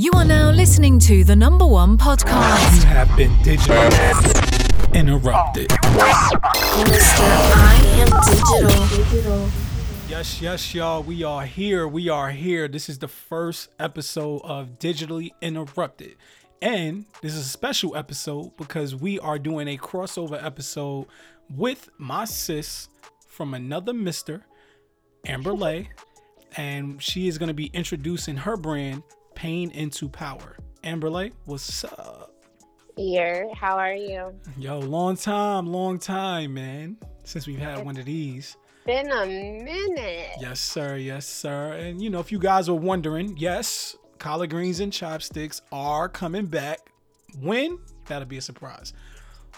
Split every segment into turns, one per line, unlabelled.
You are now listening to the number one podcast.
You
podcast.
have been digitally interrupted.
Mr. I am digital.
Yes, yes, y'all. We are here. We are here. This is the first episode of Digitally Interrupted. And this is a special episode because we are doing a crossover episode with my sis from another Mr. Amber Lay. And she is going to be introducing her brand, Pain into Power. Amber Lay, what's up?
Here, how are you?
Yo, long time, long time, man, since we've had one of these.
Been a minute.
Yes, sir. Yes, sir. And you know, if you guys were wondering, yes, collard greens and chopsticks are coming back. When? That'll be a surprise.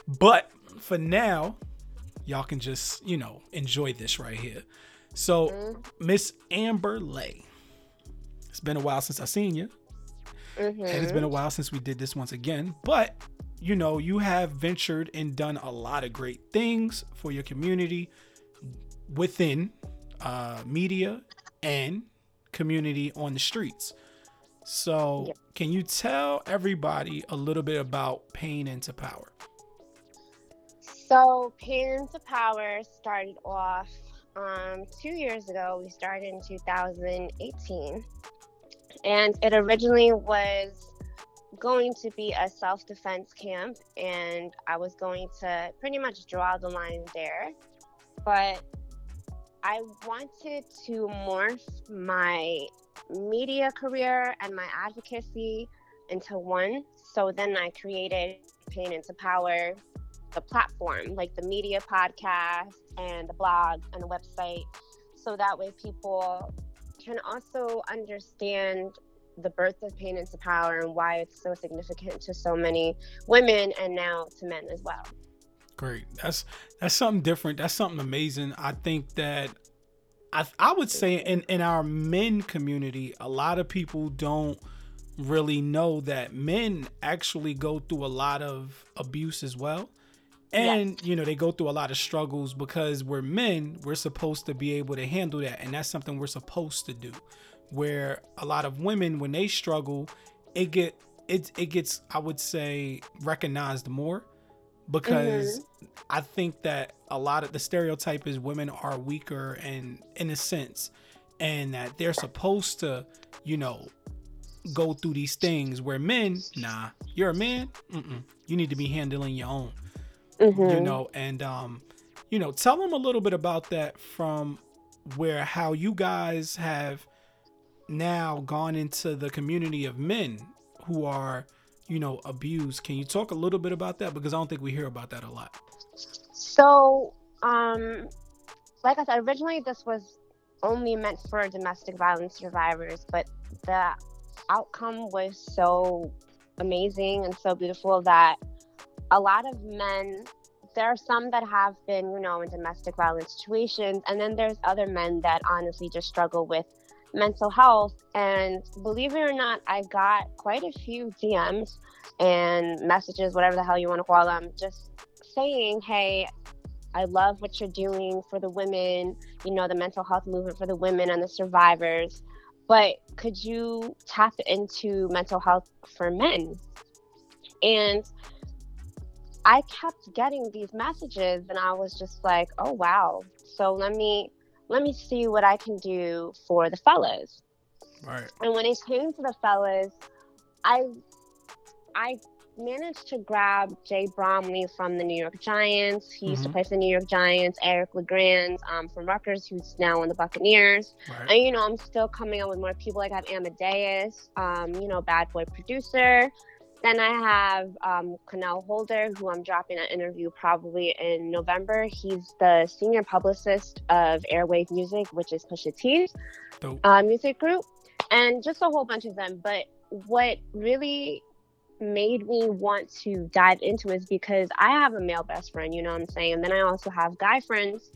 But for now, y'all can just, you know, enjoy this right here. So, mm-hmm. Miss Amber Lay. It's been a while since I seen you.
Mm-hmm.
And it's been a while since we did this once again. But you know, you have ventured and done a lot of great things for your community within uh, media and community on the streets. So, can you tell everybody a little bit about Pain into Power?
So, Pain into Power started off um, two years ago. We started in 2018. And it originally was going to be a self defense camp, and I was going to pretty much draw the line there. But I wanted to morph my media career and my advocacy into one. So then I created Pain into Power, the platform, like the media podcast and the blog and the website. So that way people can also understand the birth of Pain into Power and why it's so significant to so many women and now to men as well.
Great. That's that's something different. That's something amazing. I think that I I would say in in our men community, a lot of people don't really know that men actually go through a lot of abuse as well. And you know, they go through a lot of struggles because we're men, we're supposed to be able to handle that. And that's something we're supposed to do. Where a lot of women when they struggle, it get it it gets I would say recognized more because mm-hmm. I think that a lot of the stereotype is women are weaker and in a sense, and that they're supposed to, you know, go through these things. Where men, nah, you're a man, Mm-mm, you need to be handling your own, you
Mhm.
know, and um, you know, tell them a little bit about that from where how you guys have now gone into the community of men who are you know abused. Can you talk a little bit about that? Because i don't think we hear about that a lot.
So, um, like I said, originally this was only meant for domestic violence survivors, but the outcome was so amazing and so beautiful that a lot of men, there are some that have been, you know, in domestic violence situations, and then there's other men that honestly just struggle with mental health. And believe it or not, I got quite a few DMs and messages, whatever the hell you want to call them, just saying, hey, I love what you're doing for the women, you know, the mental health movement for the women and the survivors. But could you tap into mental health for men? And I kept getting these messages and I was just like, oh wow. So let me let me see what I can do for the fellas.
right
And when it came to the fellas, I I managed to grab Jay Bromley from the New York Giants. He used to
Mhm.
play for the New York Giants. Eric LeGrand um, from Rutgers, who's now on the Buccaneers.
right
And you know, I'm still coming up with more people. Like I have Amadeus, um, you know, Bad Boy producer. Then I have um, Connell Holder, who I'm dropping an interview probably in November. He's the senior publicist of Heir Wave Music, which is Pusha T's uh, music group, and just a whole bunch of them. But what really made me want to dive into is because I have a male best friend, you know what I'm saying? And then I also have guy friends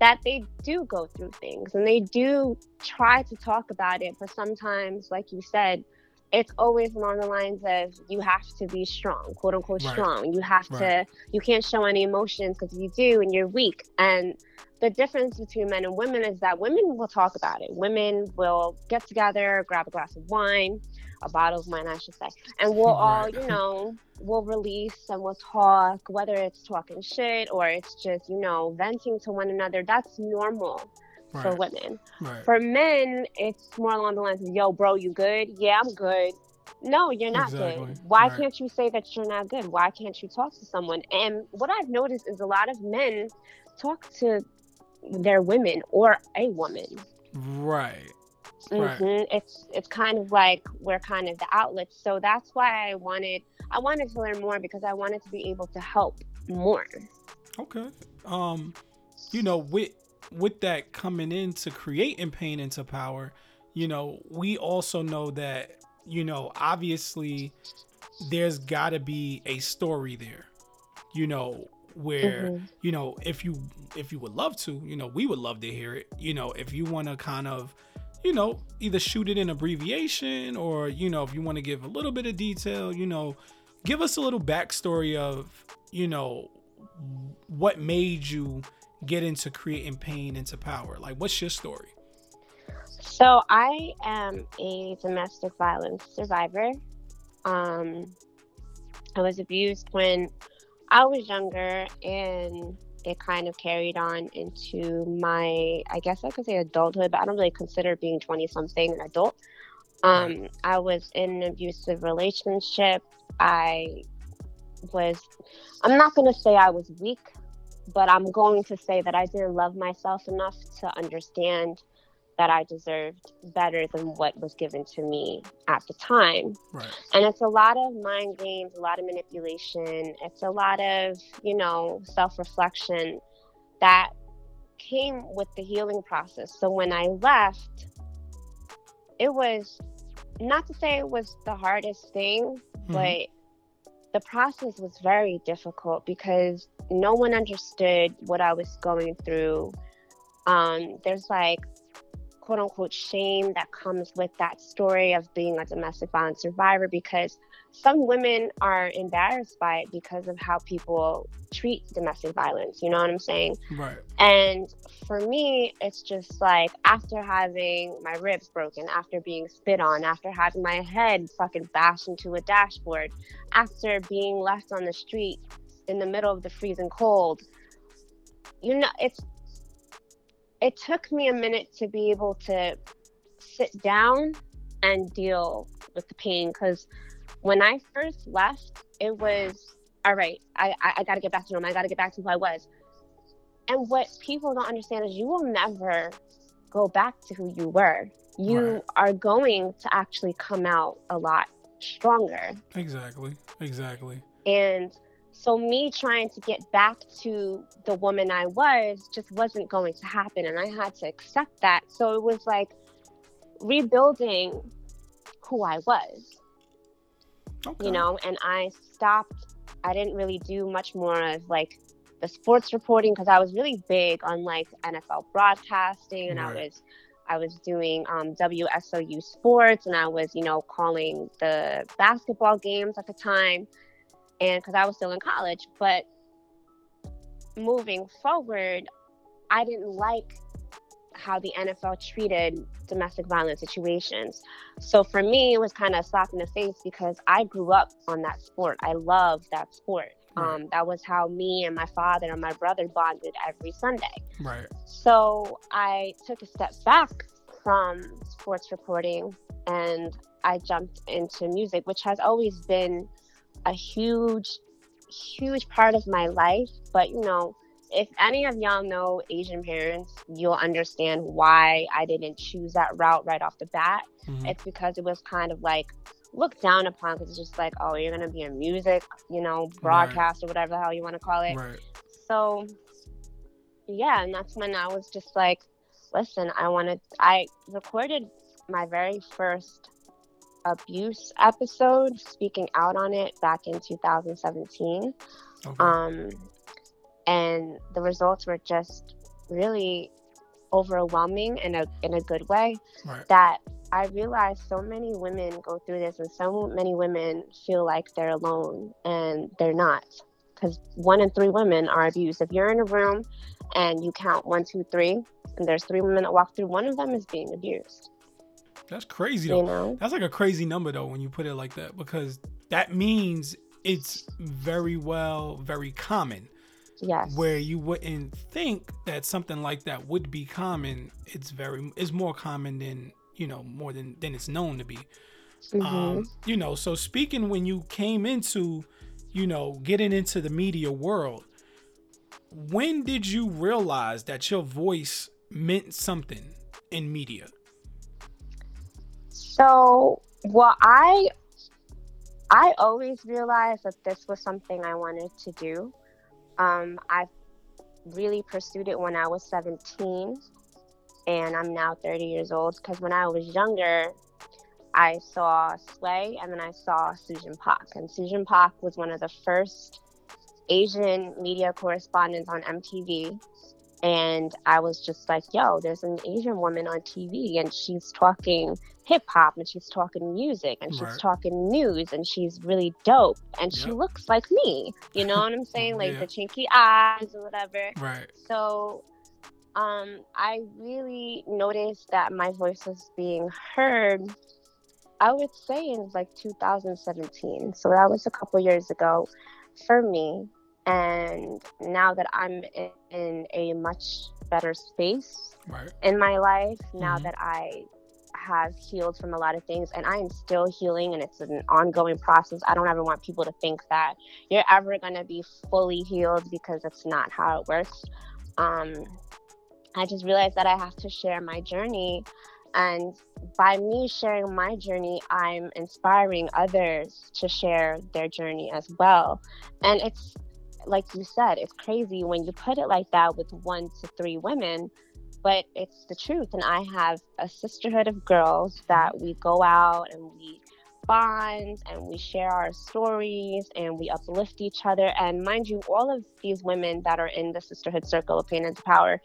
that they do go through things and they do try to talk about it, but sometimes, like you said, it's always along the lines of you have to be strong, quote unquote
Right.
strong. You have
Right.
to, you can't show any emotions because if you do and you're weak. And the difference between men and women is that women will talk about it. Women will get together, grab a glass of wine, a bottle of wine, I should say, and we'll all, you know, we'll release and we'll talk, whether it's talking shit or it's just, you know, venting to one another. That's normal for women.
Right.
For men, it's more along the lines of, yo, bro, you good? Yeah, I'm good. No, you're not
Exactly.
good. Why
Right.
can't you say that you're not good? Why can't you talk to someone? And what I've noticed is a lot of men talk to their women or a woman.
Right. Right.
hmm It's it's kind of like we're kind of the outlet. So that's why I wanted I wanted to learn more because I wanted to be able to help more.
Okay. Um, you know, with with that coming in to creating pain into power, you know, we also know that, you know, obviously there's gotta be a story there. You know, where,
Mhm.
you know, if you if you would love to, you know, we would love to hear it. You know, if you wanna kind of you know, either shoot it in abbreviation or, you know, if you want to give a little bit of detail, you know, give us a little backstory of, you know, what made you get into creating pain into power. Like, what's your story?
So I am a domestic violence survivor. Um, I was abused when I was younger, and it kind of carried on into my, I guess I could say adulthood, but I don't really consider being 20 something an adult. Um, I was in an abusive relationship. I was, I'm not going to say I was weak, but I'm going to say that I didn't love myself enough to understand that I deserved better than what was given to me at the time.
Right.
And it's a lot of mind games, a lot of manipulation. It's a lot of, you know, self reflection that came with the healing process. So when I left, it was not to say it was the hardest thing,
Mhm.
but the process was very difficult because no one understood what I was going through. Um, there's like quote unquote shame that comes with that story of being a domestic violence survivor because some women are embarrassed by it because of how people treat domestic violence. You know what I'm saying?
Right.
And for me, it's just like after having my ribs broken, after being spit on, after having my head fucking bashed into a dashboard, after being left on the street in the middle of the freezing cold, you know, it's it took me a minute to be able to sit down and deal with the pain because when I first left, it was all right. I I, I got to get back to normal. I got to get back to who I was. And what people don't understand is you will never go back to who you were. You
Right.
are going to actually come out a lot stronger.
Exactly. Exactly.
And so me trying to get back to the woman I was just wasn't going to happen. And I had to accept that. So it was like rebuilding who I was,
Okay.
you know, and I stopped. I didn't really do much more of like the sports reporting because I was really big on like NFL broadcasting and I was I was doing um, WSOU sports and I was, you know, calling the basketball games at the time and because I was still in college. But moving forward, I didn't like how the NFL treated domestic violence situations. So for me, it was kind of a slap in the face because I grew up on that sport. I loved that sport.
Right.
Um, that was how me and my father and my brother bonded every Sunday.
Right.
So I took a step back from sports reporting and I jumped into music, which has always been a huge, huge part of my life. But you know, if any of y'all know Asian parents, you'll understand why I didn't choose that route right off the bat.
Mhm.
It's because it was kind of like looked down upon because it's just like, oh, you're gonna be in music, you know, broadcast or whatever the hell you want to call it.
Right.
So yeah, and that's when I was just like, listen, I want to. I recorded my very first abuse episode, speaking out on it back in 2017.
Okay.
Um, and the results were just really overwhelming in a in a good way.
right.
That I realized so many women go through this, and so many women feel like they're alone, and they're not. Because one in three women are abused. If you're in a room and you count one, two, three, and there's three women that walk through, one of them is being abused.
That's crazy
You
though.
know?
That's like a crazy number though when you put it like that because that means it's very well very common
Yes.
where you wouldn't think that something like that would be common. It's very it's more common than you know more than than it's known to be.
Mhm.
Um, you know, so speaking when you came into, you know, getting into the media world, when did you realize that your voice meant something in media?
So, well, I I always realized that this was something I wanted to do. Um, I really pursued it when I was 17, and I'm now 30 years old. Because when I was younger, I saw Sway, and then I saw Suchin Pak, and Suchin Pak was one of the first Asian media correspondents on MTV. And I was just like, yo, there's an Asian woman on TV and she's talking hip hop and she's talking music and she's
Right.
talking news and she's really dope and she looks like me. You know what I'm saying? Like
Yeah.
the chinky eyes or whatever.
Right.
So um, I really noticed that my voice was being heard. I would say in like 2017. So that was a couple years ago for me. And now that I'm in, in a much better space
Right.
in my life, now
Mhm.
that I have healed from a lot of things and I am still healing and it's an ongoing process. I don't ever want people to think that you're ever going to be fully healed because it's not how it works. Um, I just realized that I have to share my journey. And by me sharing my journey, I'm inspiring others to share their journey as well. And it's like you said, it's crazy when you put it like that with one to three women, but it's the truth. And I have a sisterhood of girls that we go out and we bond and we share our stories and we uplift each other. And mind you, all of these women that are in the sisterhood circle of pain and power,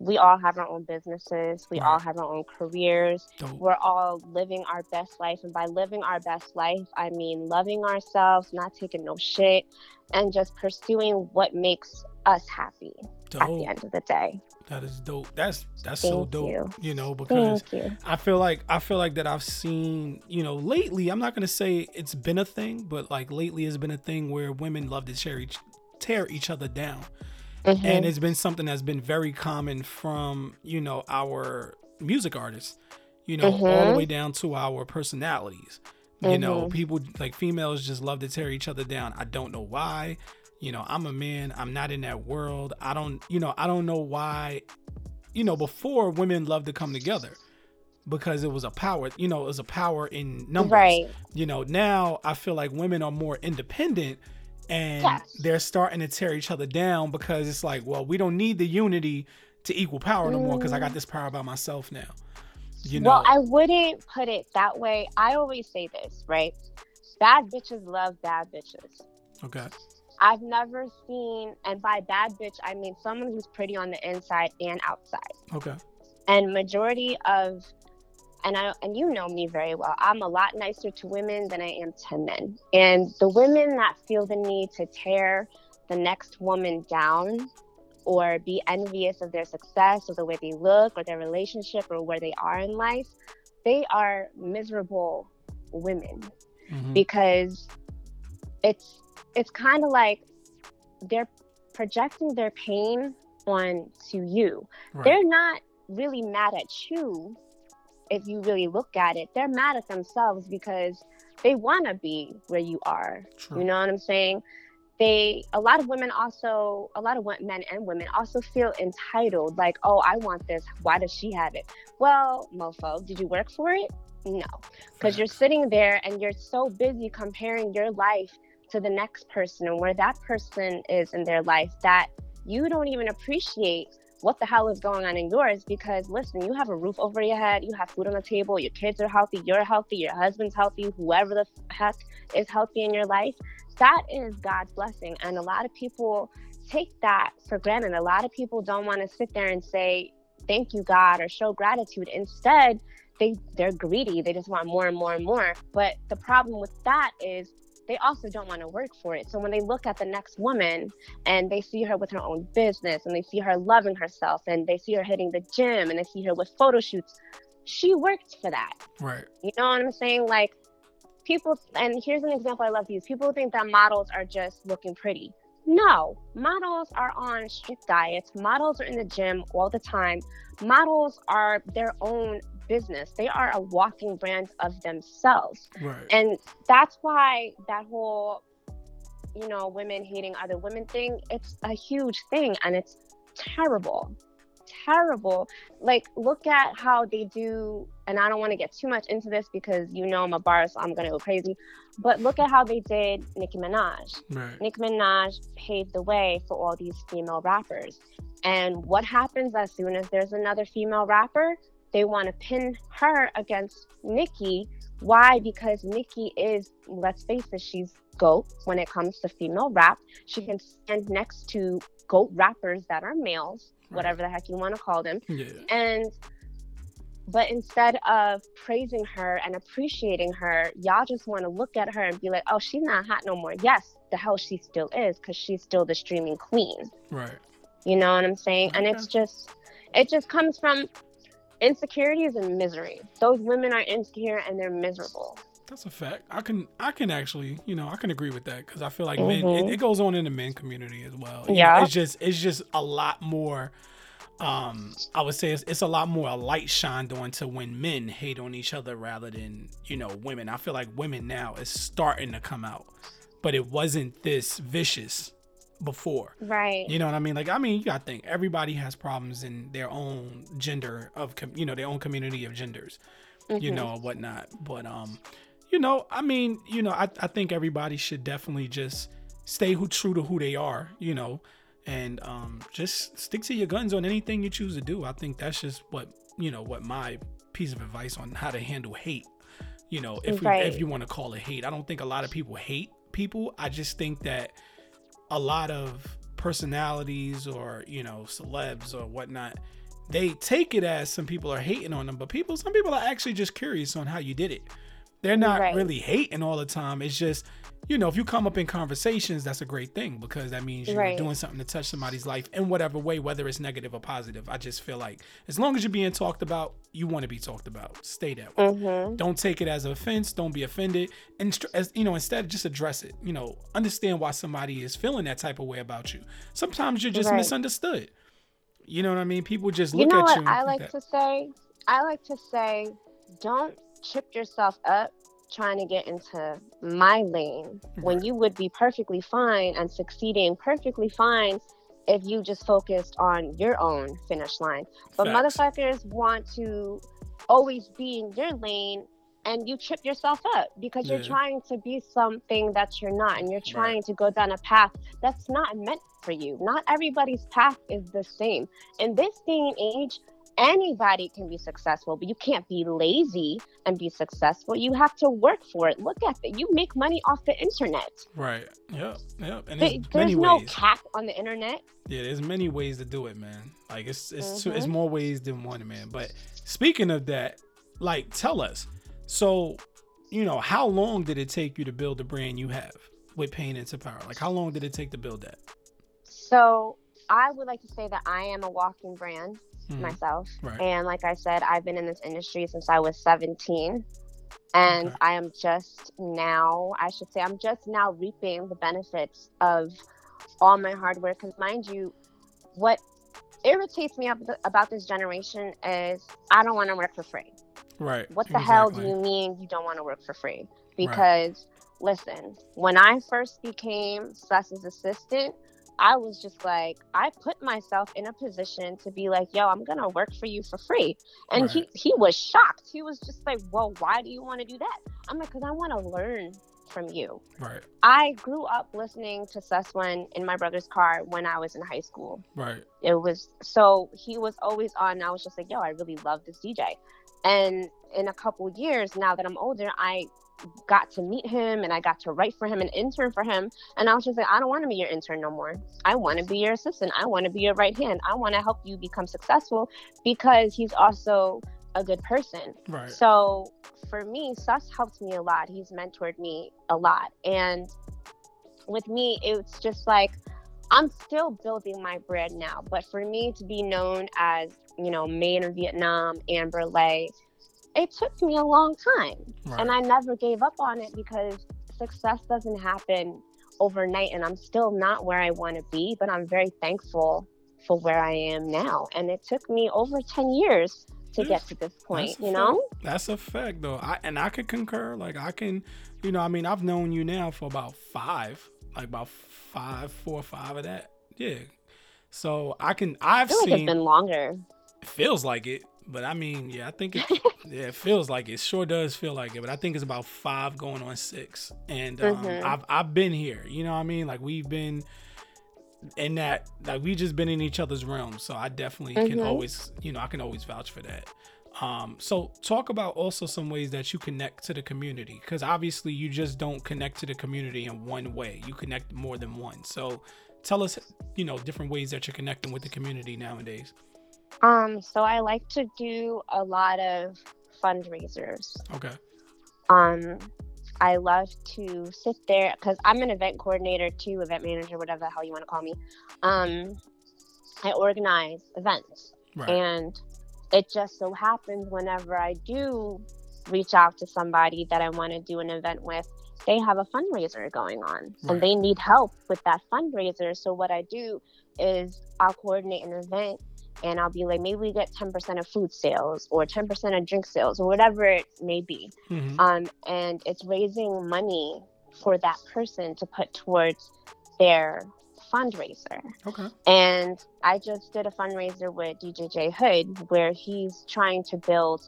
we all have our own businesses, we all have our own careers,
Dope.
we're all living our best life. And by living our best life, I mean loving ourselves, not taking no shit, and just pursuing what makes us happy at the end of the day.
That is dope. That's that's so dope.
you.
You know, because
you.
I feel like I feel like that I've seen, you know, lately, I'm not gonna say it's been a thing, but like lately it's been a thing where women love to tear each tear each other down.
Mhm.
And it's been something that's been very common from, you know, our music artists, you know, all the
Mhm.
way down to our personalities. You know,
Mhm.
people like females just love to tear each other down. I don't know why. You know, I'm a man. I'm not in that world. I don't, you know, I don't know why. You know, before women loved to come together because it was a power, you know, it was a power in numbers.
Right.
You know, now I feel like women are more independent and
Yes.
they're starting to tear each other down because it's like, well, we don't need the unity to equal power no more because I got mm. this power by myself now. You know,
Well, I wouldn't put it that way. I always say this, right? Bad bitches love bad bitches.
okay.
I've never seen, and by bad bitch, I mean someone who's pretty on the inside and outside.
Okay.
and majority of and I and you know me very well. I'm a lot nicer to women than I am to men. And the women that feel the need to tear the next woman down or be envious of their success or the way they look or their relationship or where they are in life, they are miserable women
Mhm.
because it's it's kind of like they're projecting their pain onto you.
Right.
they're not really mad at you if you really look at it. They're mad at themselves because they want to be where you are.
True.
you know what i'm saying? They a lot of women also a lot of men and women also feel entitled like oh i want this. Why does she have it? Well mofo did you work for it? No. Because you're sitting there and you're so busy comparing your life to the next person and where that person is in their life that you don't even appreciate what the hell is going on in yours because listen you have a roof over your head you have food on the table your kids are healthy you're healthy your husband's healthy whoever the heck is healthy in your life. That is god's blessing. And a lot of people take that for granted. A lot of people don't want to sit there and say thank you god or show gratitude. Instead they they're greedy. They just want more and more and more. But the problem with that is they also don't want to work for it so when they look at the next woman and they see her with her own business and they see her loving herself and they see her hitting the gym and they see her with photo shoots she worked for that.
Right.
You know what I'm saying? Like people, and here's an example I love to use. People think that models are just looking pretty. No, models are on strict diets. Models are in the gym all the time. Models are their own business. They are a walking brand of themselves.
Right.
And that's why that whole, you know, women hating other women thing, it's a huge thing and it's terrible. Terrible. Like, look at how they do, and I don't want to get too much into this because you know I'm a bar, so I'm going to go crazy. But look at how they did Nicki Minaj.
Right.
Nicki Minaj paved the way for all these female rappers. And what happens as soon as there's another female rapper? They want to pin her against Nicki. Why? Because Nicki is, let's face it, she's GOAT when it comes to female rap. She can stand next to GOAT rappers that are males, whatever the heck you want to call them.
Yeah.
And but instead of praising her and appreciating her, y'all just want to look at her and be like, oh, she's not hot no more. Yes, the hell she still is because she's still the streaming queen.
Right.
You know what I'm saying? And it's just, it just comes from insecurities and misery. Those women are insecure and they're miserable.
That's a fact. I can I can actually you know I can agree with that because I feel like men
Mhm.
it, it goes on in the men community as well. You know,
Yeah.
it's just it's just a lot more. Um, I would say it's, it's a lot more a light shined on to when men hate on each other rather than you know women. I feel like women now is starting to come out, but it wasn't this vicious before.
Right.
You know what I mean? Like, I mean, you got to think everybody has problems in their own gender of, com- you know, their own community of genders, you
Mhm.
know, or whatnot. But, um, you know, I mean, you know, I, I think everybody should definitely just stay who true to who they are, you know, and um, just stick to your guns on anything you choose to do. I think that's just what, you know, what my piece of advice on how to handle hate, you know, if we, if you want to call it hate. I don't think a lot of people hate people. I just think that a lot of personalities or you know celebs or whatnot they take it as some people are hating on them but people some people are actually just curious on how you did it they're not
Right.
really hating all the time it's just you know if you come up in conversations that's a great thing because that means you're
Right.
doing something to touch somebody's life in whatever way whether it's negative or positive i just feel like as long as you're being talked about you want to be talked about stay that way
Mm-hmm.
don't take it as an offense don't be offended and as you know instead just address it you know understand why somebody is feeling that type of way about you sometimes you're just
Right.
misunderstood you know what i mean people just
You
look
know
at
what
you
I like
that-
to say? I like to say, don't chip yourself up trying to get into my lane when
mm-hmm.
you would be perfectly fine and succeeding perfectly fine if you just focused on your own finish line. But
Facts.
motherfuckers want to always be in your lane and you trip yourself up because you're trying to be something that you're not and you're
Right.
trying to go down a path that's not meant for you. Not everybody's path is the same. In this day and age, anybody can be successful, but you can't be lazy and be successful. You have to work for it. Look at it. You make money off the internet.
right yep yep and
There-
there's
There's
many
no
ways
cap on the internet.
yeah there's many ways to do it man like it's it's two, it's
mm-hmm.
more ways than one man but speaking of that like tell us so you know how long did it take you to build the brand you have with pain into power like how long did it take to build that
So I would like to say that I am a walking brand
Mhm.
myself.
Right.
And like I said, I've been in this industry since I was 17. And
Okay.
I am just now, I should say, I'm just now reaping the benefits of all my hard work. Because, mind you, what irritates me about this generation is I don't want to work for free.
right
What the hell do you mean you don't want to work for free? Because listen, when I first became Suss's assistant, I was just like, I put myself in a position to be like, yo, I'm gonna work for you for free. And he
Right.
he was shocked. He was just like, Well, why do you want to do that? I'm like, because I want to learn from you.
right
I grew up listening to Suss One in my brother's car when I was in high school
right
it was so he was always on and i was just like yo i really love this dj and in a couple years now that i'm older i got to meet him and i got to write for him and intern for him and i was just like i don't want to be your intern no more i want to be your assistant i want to be your right hand i want to help you become successful because he's also a good person
right
so for me, Suss helped me a lot. He's mentored me a lot. And with me, it's just like I'm still building my brand now. But for me to be known as, you know, made in Vietnam, Amber Lay, it took me a long time.
Right.
And I never gave up on it because success doesn't happen overnight. And I'm still not where I want to be, but I'm very thankful for where I am now. And it took me over 10 years to get to this point, you
fact.
know?
That's a fact, though. I and I could concur. Like I can, you know, I mean, I've known you now for about five, like about five, four or five of that. Yeah. So I can.
I
I've
feel like it's
seen.
been longer.
Feels like it, but I mean, yeah, I think it. yeah, it feels like it. Sure does feel like it, but I think it's about five going on six, and um,
Mhm.
I've I've been here. You know what I mean? Like we've been in that. Like we just been in each other's realms. So I definitely can
Mhm.
always, you know, I can always vouch for that. Um, so talk about also some ways that you connect to the community, because obviously you just don't connect to the community in one way. You connect more than one. So tell us, you know, different ways that you're connecting with the community nowadays.
Um, so I like to do a lot of fundraisers.
Okay.
Um, I love to sit there because I'm an event coordinator too, event manager, whatever the hell you want to call me. Um, I organize events,
Right.
and it just so happens whenever I do reach out to somebody that I want to do an event with, they have a fundraiser going on
Right.
and they need help with that fundraiser. So what I do is I'll coordinate an event and I'll be like, maybe we get 10% of food sales or 10% of drink sales or whatever it may be
Mhm.
um, and it's raising money for that person to put towards their fundraiser.
Okay.
And I just did a fundraiser with DJJ Hood where he's trying to build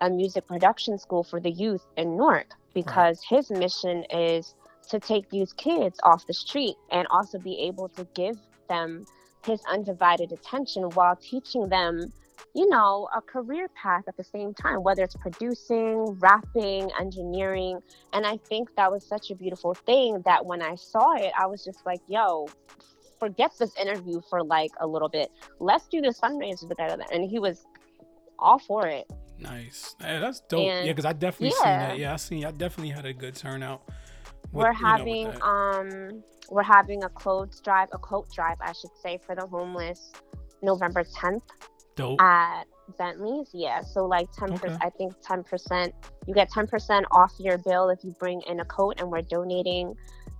a music production school for the youth in Newark because his mission is to take these kids off the street and also be able to give them his undivided attention while teaching them you know a career path at the same time whether it's producing rapping engineering and i think that was such a beautiful thing that when i saw it i was just like yo forget this interview for like a little bit let's do this fundraiser together and he was all for it
Nice. Hey, that's dope.
And-
yeah, because I definitely seen that. Yeah, I seen. I definitely had a good turnout.
We're
you know,
having um we're having a clothes drive a coat drive i should say for the homeless november 10th
dope.
at bentley's yeah so like 10%
Okay.
i think 10% you get 10% off your bill if you bring in a coat and we're donating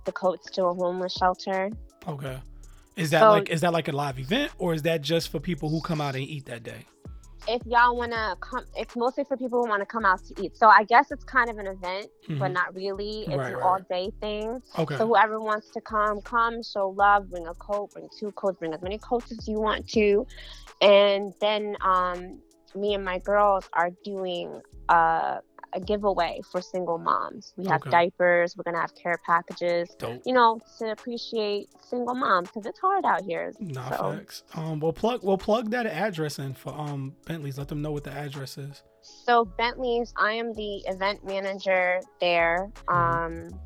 the coats to a homeless shelter
Okay. Is that
So-
like is that like a live event or is that just for people who come out and eat that day?
If y'all want to come it's mostly for people who want to come out to eat so i guess it's kind of an event but
Mhm.
not really it's
Right,
an
right,
all day thing
Okay.
So whoever wants to come, come, show love, bring a coat, bring two coats, bring as many coats as you want to. And then um, me and my girls are doing uh, a giveaway for single moms. We have
Okay.
diapers, we're gonna have care packages,
dope.
you know, to appreciate single moms because it's hard out here.
Nah,
so-
facts. Um, we'll plug we'll plug that address in for um Bentley's. Let them know what the address is.
So Bentley's, I am the event manager there.
Mhm.
Um,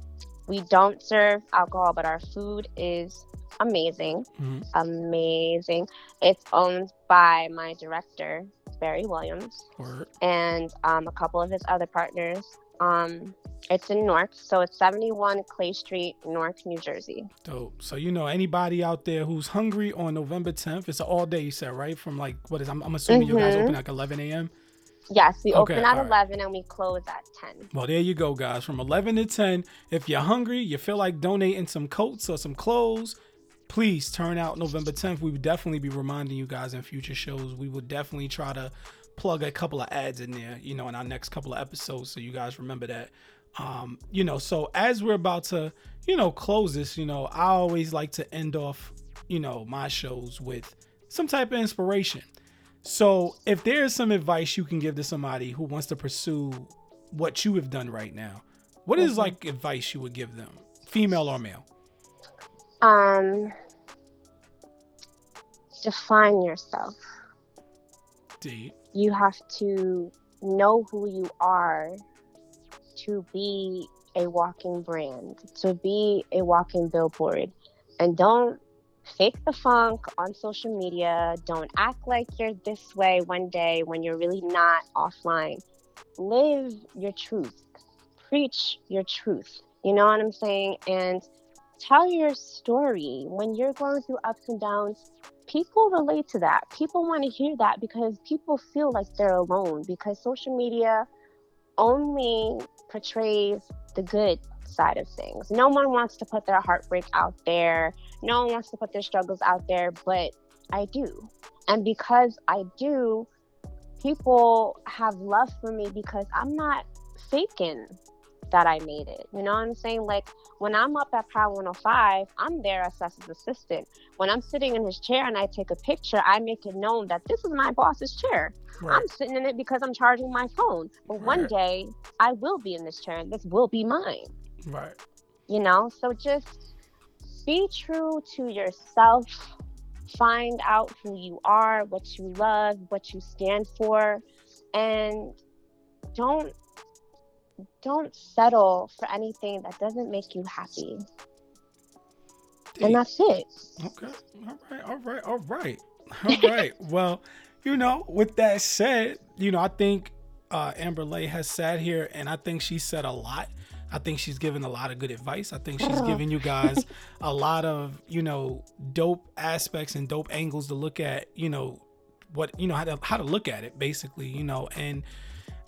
we don't serve alcohol, but our food is amazing.
Mhm.
amazing. It's owned by my director, Barry Williams,
Word.
and um, a couple of his other partners. Um, it's in Newark, so it's 71 Clay Street, Newark, New Jersey.
Dope. So you know anybody out there who's hungry on November 10th, it's an all day you said, right? From like what is I'm, I'm assuming you guys
Mhm.
open like 11 a.m.
Yes, we
Okay,
open at
all right.
11 and we close at 10.
Well, there you go, guys. From 11 to 10. If you're hungry, you feel like donating some coats or some clothes, please turn out November 10th. We would definitely be reminding you guys in future shows. We would definitely try to plug a couple of ads in there, you know, in our next couple of episodes. So you guys remember that. Um, you know, so as we're about to, you know, close this, you know, I always like to end off, you know, my shows with some type of inspiration. So, if there's some advice you can give to somebody who wants to pursue what you have done right now, what is like advice you would give them, female or male?
Um, define yourself.
D.
You have to know who you are to be a walking brand, to be a walking billboard. And don't fake the funk on social media. Don't act like you're this way one day when you're really not offline. Live your truth, preach your truth. You know what I'm saying? And tell your story. When you're going through ups and downs, people relate to that. People want to hear that because people feel like they're alone because social media only portrays the good side of things. No one wants to put their heartbreak out there. No one wants to put their struggles out there, but I do. And because I do, people have love for me because I'm not faking that I made it. You know what I'm saying? Like when I'm up at Power 105, I'm there as Seth's assistant. When I'm sitting in his chair and I take a picture, I make it known that this is my boss's chair.
Right.
I'm sitting in it because I'm charging my phone. But one day I will be in this chair and this will be mine.
Right.
You know? So just be true to yourself. Find out who you are, what you love, what you stand for, and don't don't settle for anything that doesn't make you happy. And that's it.
Okay. All right. All right. All right. All right. well, you know, with that said, you know, I think uh, Amber Lay has sat here and I think she said a lot. I think she's given a lot of good advice. I think she's giving you guys a lot of, you know, dope aspects and dope angles to look at, you know, what, you know, how to, how to look at it basically, you know, and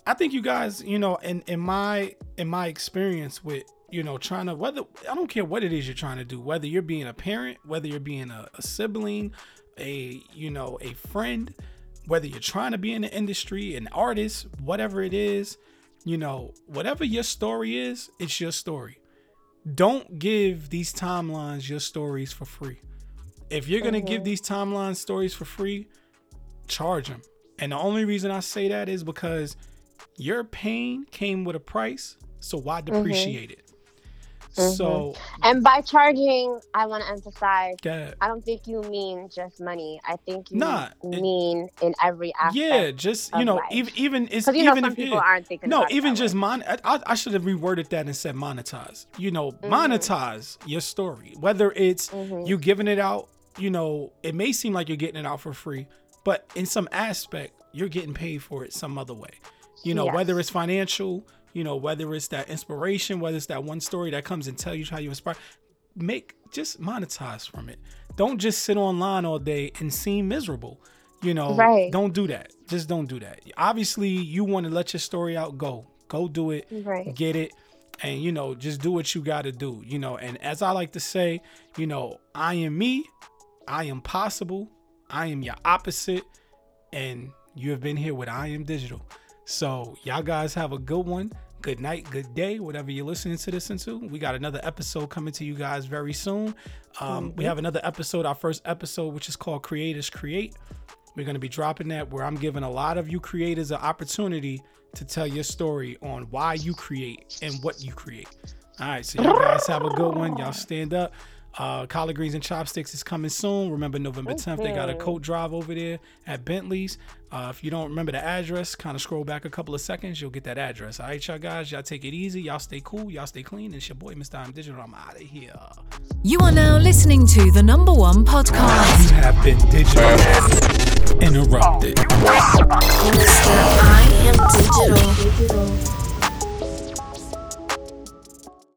I think you guys, you know, in in my in my experience with you know trying to whether I don't care what it is you're trying to do, whether you're being a parent, whether you're being a, a sibling, a you know a friend, whether you're trying to be in the industry, an artist, whatever it is, you know, whatever your story is, it's your story. Don't give these timelines your stories for free. If you're gonna give mm-hmm. these timeline stories for free, charge them. And the only reason I say that is because your pain came with a price, so why depreciate it? So,
And by charging, I want to emphasize I don't think you mean just money. I think you
Nah, it-
mean in every aspect.
yeah, just you know,
life.
even even it's
you know
even
some
if
people
yeah.
aren't thinking
no, even just mon. I, I should have reworded that and said monetize. You know,
Mm-hmm.
monetize your story. Whether it's
Mhm.
you giving it out, you know, it may seem like you're getting it out for free, but in some aspect, you're getting paid for it some other way. You know,
Yes.
whether it's financial, you know, whether it's that inspiration, whether it's that one story that comes and tell you how you inspire, make just monetize from it. Don't just sit online all day and seem miserable. You know,
Right.
don't do that. Just don't do that. Obviously, you want to let your story out. Go, go do it.
Right.
Get it, and you know, just do what you got to do. You know, and as I like to say, you know, I am me. I am possible. I am your opposite, and you have been here with I am digital. So y'all guys have a good one. Good night, good day, whatever you're listening to this into. We got another episode coming to you guys very soon. Um, We have another episode, our first episode, which is called Creators Create. We're going to be dropping that where I'm giving a lot of you creators an opportunity to tell your story on why you create and what you create. All right, so you guys have a good one. Y'all stand up. Uh, collard greens and chopsticks is coming soon. Remember November 10th, okay. they got a coat drive over there at Bentley's. Uh, if you don't remember the address, kind of scroll back a couple of seconds, you'll get that address. All right, y'all guys, y'all take it easy. Y'all stay cool. Y'all stay clean. It's your boy, Mr. I'm Digital. I'm out of here.
You are now listening to the number one podcast.
You have been digital interrupted. Mr. I am digital.